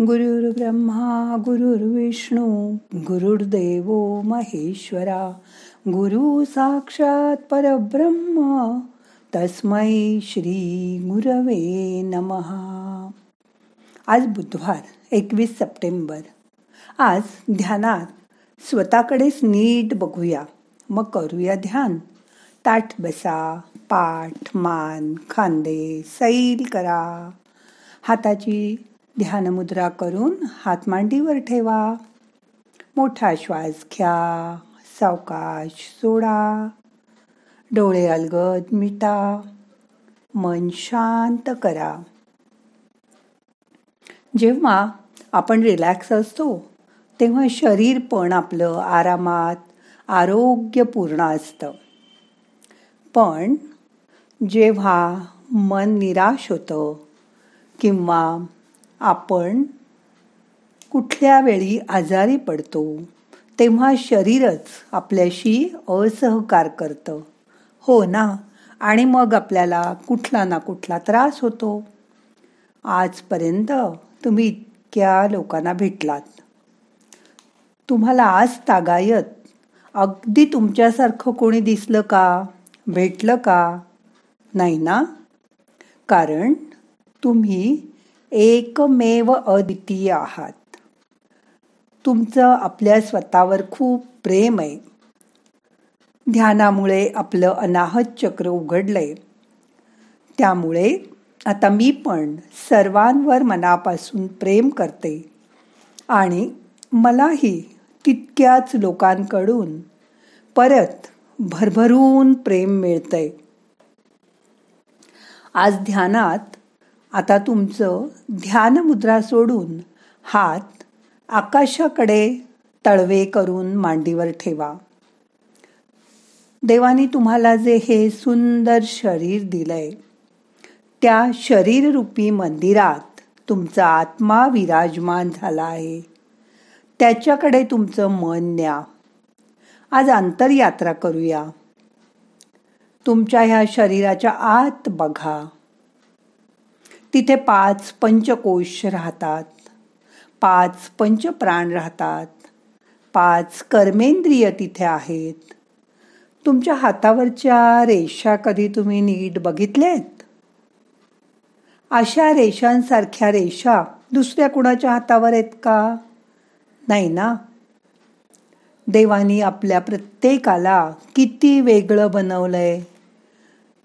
ब्रह्मा गुरुर्विष्णू गुरुर्देव महेश्वरा गुरु साक्षात परब्रह्म तस्मै श्री गुरवे नमहा आज बुधवार एकवीस सप्टेंबर. आज ध्यानात स्वतःकडेच नीट बघूया. मग करूया ध्यान. ताठ बसा पाठ मान खांदे सैल करा. हाताची ध्यानमुद्रा करून हात मांडीवर ठेवा. मोठा श्वास घ्या सावकाश सोडा. डोळे अलगद मिटा. मन शांत करा. जेव्हा आपण रिलॅक्स असतो तेव्हा शरीर पण आपलं आरामात आरोग्यपूर्ण असतं. पण जेव्हा मन निराश होतं किंवा आपण कुठल्या वेळी आजारी पडतो तेव्हा शरीरच आपल्याशी असहकार करतं. हो ना? आणि मग आपल्याला कुठला ना कुठला त्रास होतो. आजपर्यंत तुम्ही इतक्या लोकांना भेटलात. तुम्हाला आज तागायत. अगदी तुमच्यासारखं कोणी दिसलं का? भेटलं का? नाही ना? कारण तुम्ही एकमेव अद्वितीय आहात. तुमचं आपल्या स्वतःवर खूप प्रेम आहे. ध्यानामुळे आपलं अनाहत चक्र उघडलंय. त्यामुळे आता मी पण सर्वांवर मनापासून प्रेम करते. आणि मलाही तितक्याच लोकांकडून परत भरभरून प्रेम मिळतंय. आज ध्यानात आता तुमचं ध्यान मुद्रा सोडून हात आकाशाकडे तळवे करून मांडीवर ठेवा. देवानी तुम्हाला जे हे सुंदर शरीर दिलंय त्या शरीररूपी मंदिरात तुमचा आत्मा विराजमान झाला आहे. त्याच्याकडे तुमचं मन न्या. आज अंतरयात्रा करूया. तुमच्या ह्या शरीराच्या आत बघा. तिथे पाच पंचकोश राहतात. पाच पंचप्राण राहतात. पाच कर्मेंद्रिय तिथे आहेत. तुमच्या हातावरच्या रेषा कधी तुम्ही नीट बघितल्यात? अशा रेषांसारख्या रेषा दुसऱ्या कुणाच्या हातावर आहेत का? नाही ना? देवानी आपल्या प्रत्येकाला किती वेगळं बनवलंय.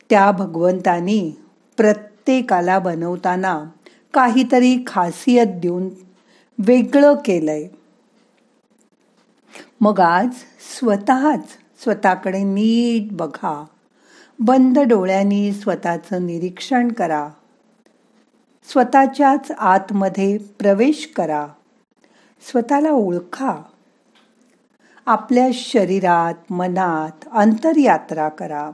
त्या भगवंतानी प्रत्येकाला बनवताना काहीतरी खासियत देऊन वेगळं केलंय. मग आज स्वतःच स्वतःकडे नीट बघा. बंद डोळ्यांनी स्वतःचं निरीक्षण करा. स्वतःच्याच आतमध्ये प्रवेश करा. स्वतःला ओळखा. आपल्या शरीरात मनात अंतरयात्रा करा.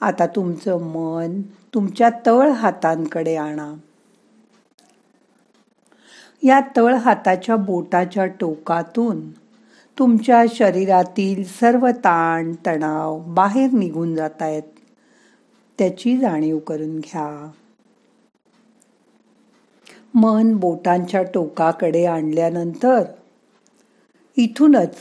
आता तुमचं मन तुमच्या तळ हातांकडे आणा. या तळ हाताच्या बोटाच्या टोकातून तुमच्या शरीरातील सर्व ताण तणाव बाहेर निघून जात आहेत त्याची जाणीव करून घ्या. मन बोटांच्या टोकाकडे आणल्यानंतर इथूनच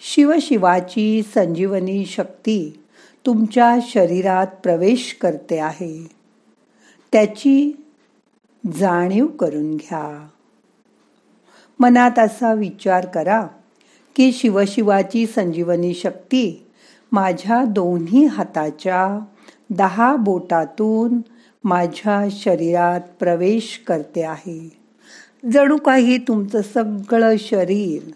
शिवशिवाची संजीवनी शक्ती तुमच्या शरीरात प्रवेश करते आहे. त्याची जाणीव करून घ्या. मनात असा विचार करा की शिवशिवाची संजीवनी शक्ती माझ्या दोन्ही हाताच्या दहा बोटातून माझ्या शरीरात प्रवेश करते आहे. जणू काही तुमचं सगळं शरीर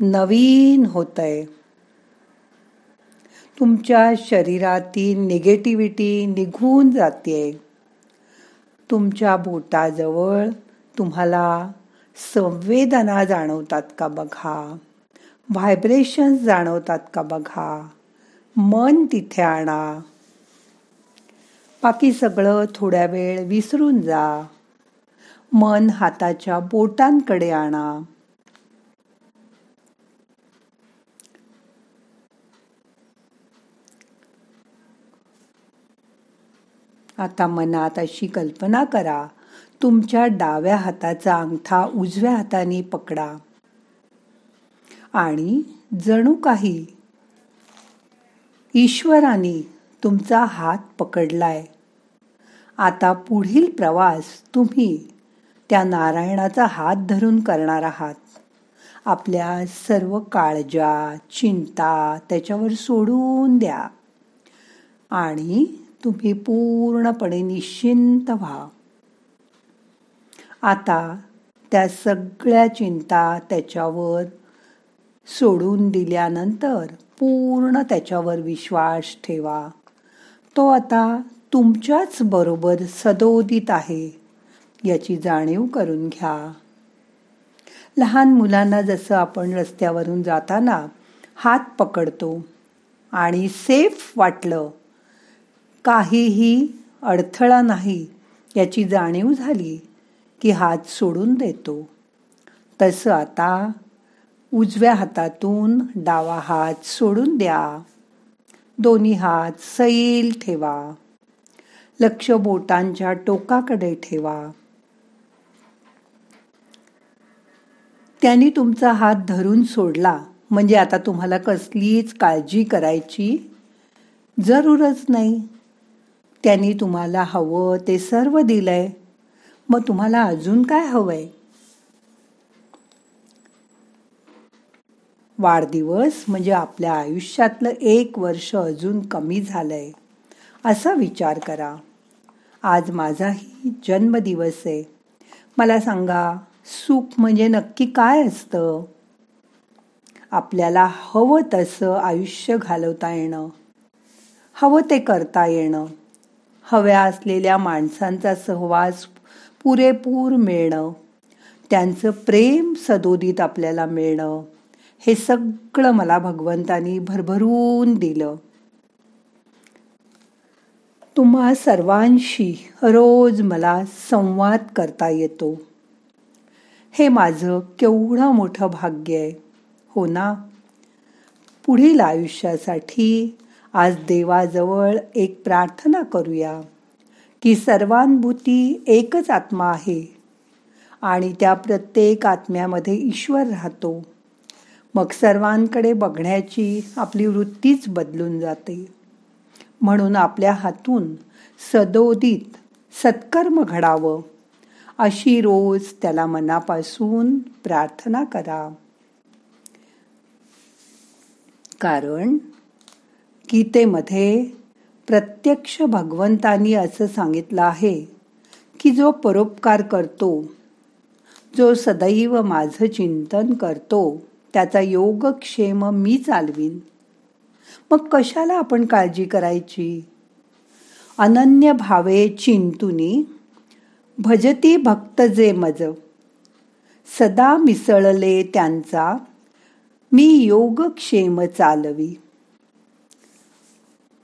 नवीन होतंय. तुमच्या शरीरातील निगेटिव्हिटी निघून जाते. तुमच्या बोटाजवळ तुम्हाला संवेदना जाणवतात का बघा? व्हायब्रेशन्स जाणवतात का बघा? मन तिथे आणा. बाकी सगळं थोड्या वेळ विसरून जा. मन हाताच्या बोटांकडे आणा. आता मनात अशी कल्पना करा. तुमच्या डाव्या हाताचा अंगठा उजव्या हाताने पकडा. आणि जणू काही. ईश्वराने तुमचा हात पकडलाय. आता पुढील प्रवास तुम्ही त्या नारायणाचा हात धरून करणार आहात. आपल्या सर्व काळजा चिंता त्याच्यावर सोडून द्या. आणि तुम्ही पूर्णपणे निश्चिंत व्हा. आता त्या सगळ्या चिंता त्याच्यावर सोडून दिल्यानंतर पूर्ण त्याच्यावर विश्वास ठेवा. तो आता तुमच्याच बरोबर सदोदित आहे याची जाणीव करून घ्या. लहान मुलांना जसं आपण रस्त्यावरून जाताना हात पकडतो आणि सेफ वाटलं काहीही अडथळा नाही याची जाणीव झाली की हात सोडून देतो. तसं आता उजव्या हातातून डावा हात सोडून द्या. दोन्ही हात सैल ठेवा. लक्ष बोटांच्या टोकाकडे ठेवा. त्यांनी तुमचा हात धरून सोडला. म्हणजे आता तुम्हाला कसलीच काळजी करायची जरूरच नाही. त्यांनी तुम्हाला हवं ते सर्व दिलंय. मग तुम्हाला अजून काय हवंय? वाढदिवस म्हणजे आपल्या आयुष्यातलं एक वर्ष अजून कमी झालंय. असा विचार करा. आज माझाही जन्मदिवस आहे. मला सांगा सुख म्हणजे नक्की काय असतं? आपल्याला हवं तसं आयुष्य घालवता येणं. हवं ते करता येणं. हव्या असलेल्या माणसांचा सहवास पुरेपूर मिळणं त्यांचं प्रेम सदोदित आपल्याला मिळणं हे सगळं मला भगवंतानी भरभरून दिलं. तुम्हा सर्वांशी रोज मला संवाद करता येतो. हे माझं केवढं मोठं भाग्य आहे हो ना? पुढील आयुष्यासाठी आज देवाजवळ एक प्रार्थना करूया की सर्वानुभूती एकच आत्मा आहे आणि त्या प्रत्येक आत्म्यामध्ये ईश्वर राहतो. मग सर्वांकडे बघण्याची आपली वृत्तीच बदलून जाते. म्हणून आपल्या हातून सदोदित सत्कर्म घडावं अशी रोज त्याला मनापासून प्रार्थना करा. कारण गीतेमध्ये प्रत्यक्ष भगवंतानी असं सांगितलं आहे की जो परोपकार करतो जो सदैव माझं चिंतन करतो त्याचा योगक्षेम मी चालवीन. मग कशाला आपण काळजी करायची? अनन्य भावे चिंतुनी भजती भक्त जे मज सदा मिसळले त्यांचा मी योगक्षेम चालवी.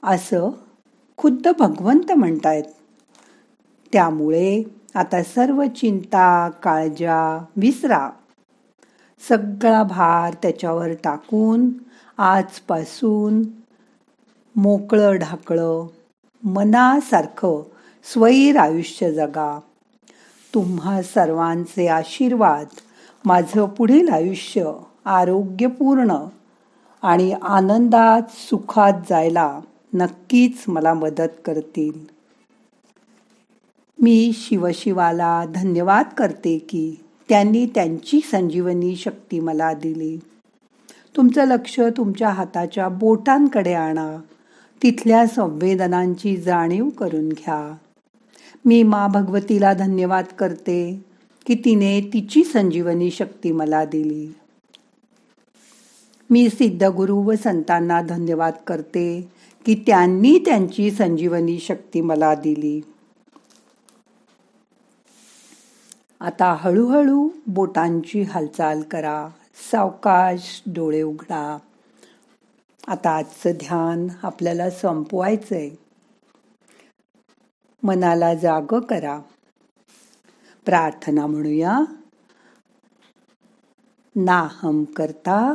असं खुद्द भगवंत म्हणतायत. त्यामुळे आता सर्व चिंता काळजा विसरा. सगळा भार त्याच्यावर टाकून आजपासून मोकळं ढाकळं मनासारखं स्वैर आयुष्य जगा. तुम्हा सर्वांचे आशीर्वाद माझं पुढील आयुष्य आरोग्यपूर्ण आणि आनंदात सुखात जायला नक्कीच मला मदत करतील. मी शिवशिवाला धन्यवाद करते की त्यांनी त्यांची संजीवनी शक्ती मला दिली. तुमचं लक्ष तुमच्या हाताच्या बोटांकडे आणा. तिथल्या संवेदनांची जाणीव करून घ्या. मी मा भगवतीला धन्यवाद करते की तिने तिची संजीवनी शक्ती मला दिली. मी सिद्धगुरु व संतांना धन्यवाद करते की त्यांनी त्यांची संजीवनी शक्ती मला दिली. आता हळूहळू बोटांची हालचाल करा. सावकाश डोळे उघडा. आता आजचं ध्यान आपल्याला संपवायचंय. मनाला जाग करा. प्रार्थना म्हणूया. नाहम करता